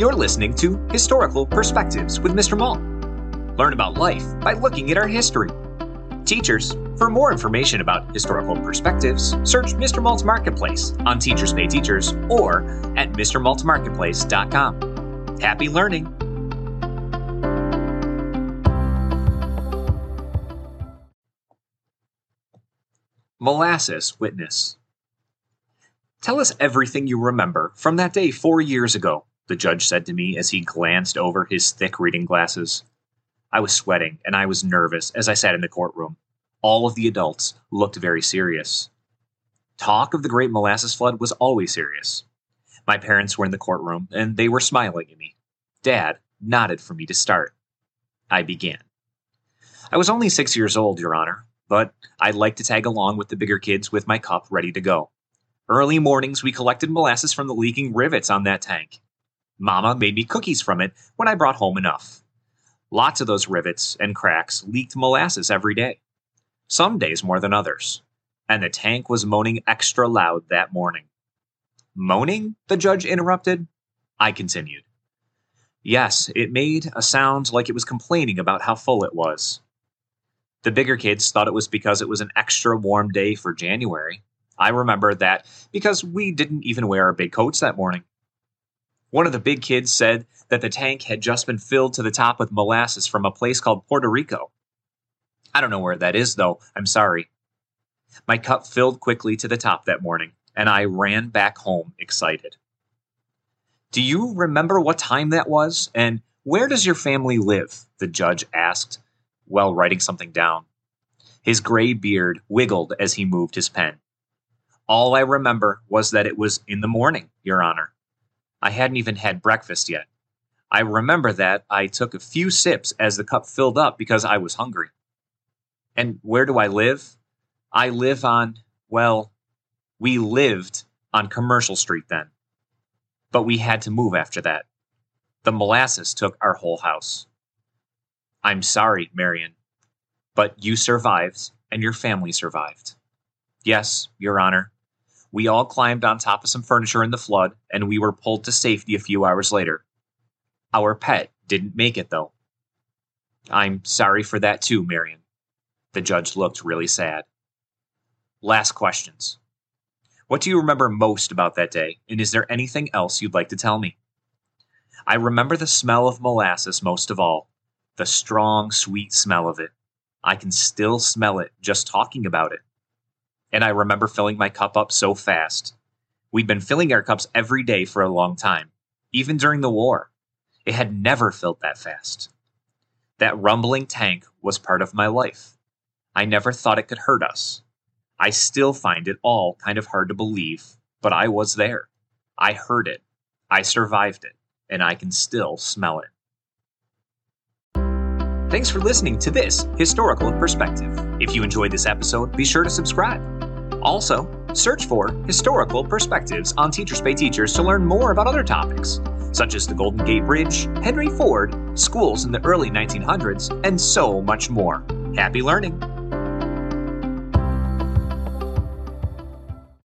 You're listening to Historical Perspectives with Mr. Mull. Learn about life by looking at our history. Teachers, for more information about historical perspectives, search Mr. Malt's Marketplace on Teachers Pay Teachers or at MrMaltMarketplace.com. Happy learning! Molasses Witness Tell us everything you remember from that day four years ago, the judge said to me as he glanced over his thick reading glasses. I was sweating and I was nervous as I sat in the courtroom. All of the adults looked very serious. Talk of the Great Molasses Flood was always serious. My parents were in the courtroom and they were smiling at me. Dad nodded for me to start. I began. I was only six years old, Your Honor, but I liked to tag along with the bigger kids with my cup ready to go. Early mornings, we collected molasses from the leaking rivets on that tank. Mama made me cookies from it when I brought home enough. Lots of those rivets and cracks leaked molasses every day, some days more than others, and the tank was moaning extra loud that morning. Moaning? The judge interrupted. I continued. Yes, it made a sound like it was complaining about how full it was. The bigger kids thought it was because it was an extra warm day for January. I remember that because we didn't even wear our big coats that morning. One of the big kids said that the tank had just been filled to the top with molasses from a place called Puerto Rico. I don't know where that is, though. I'm sorry. My cup filled quickly to the top that morning, and I ran back home excited. Do you remember what time that was? And where does your family live? The judge asked while writing something down. His gray beard wiggled as he moved his pen. All I remember was that it was in the morning, Your Honor. I hadn't even had breakfast yet. I remember that I took a few sips as the cup filled up because I was hungry. And where do I live? I live on, well, we lived on Commercial Street then. But we had to move after that. The molasses took our whole house. I'm sorry, Marion, but you survived and your family survived. Yes, Your Honor, we all climbed on top of some furniture in the flood, and we were pulled to safety a few hours later. Our pet didn't make it, though. I'm sorry for that too, Marion. The judge looked really sad. Last questions. What do you remember most about that day, and is there anything else you'd like to tell me? I remember the smell of molasses most of all, the strong, sweet smell of it. I can still smell it just talking about it and I remember filling my cup up so fast. We'd been filling our cups every day for a long time, even during the war. It had never filled that fast. That rumbling tank was part of my life. I never thought it could hurt us. I still find it all kind of hard to believe, but I was there. I heard it. I survived it, and I can still smell it. Thanks for listening to this Historical Perspective. If you enjoyed this episode, be sure to subscribe. Also, search for Historical Perspectives on Teachers Pay Teachers to learn more about other topics, such as the Golden Gate Bridge, Henry Ford, schools in the early 1900s, and so much more. Happy learning!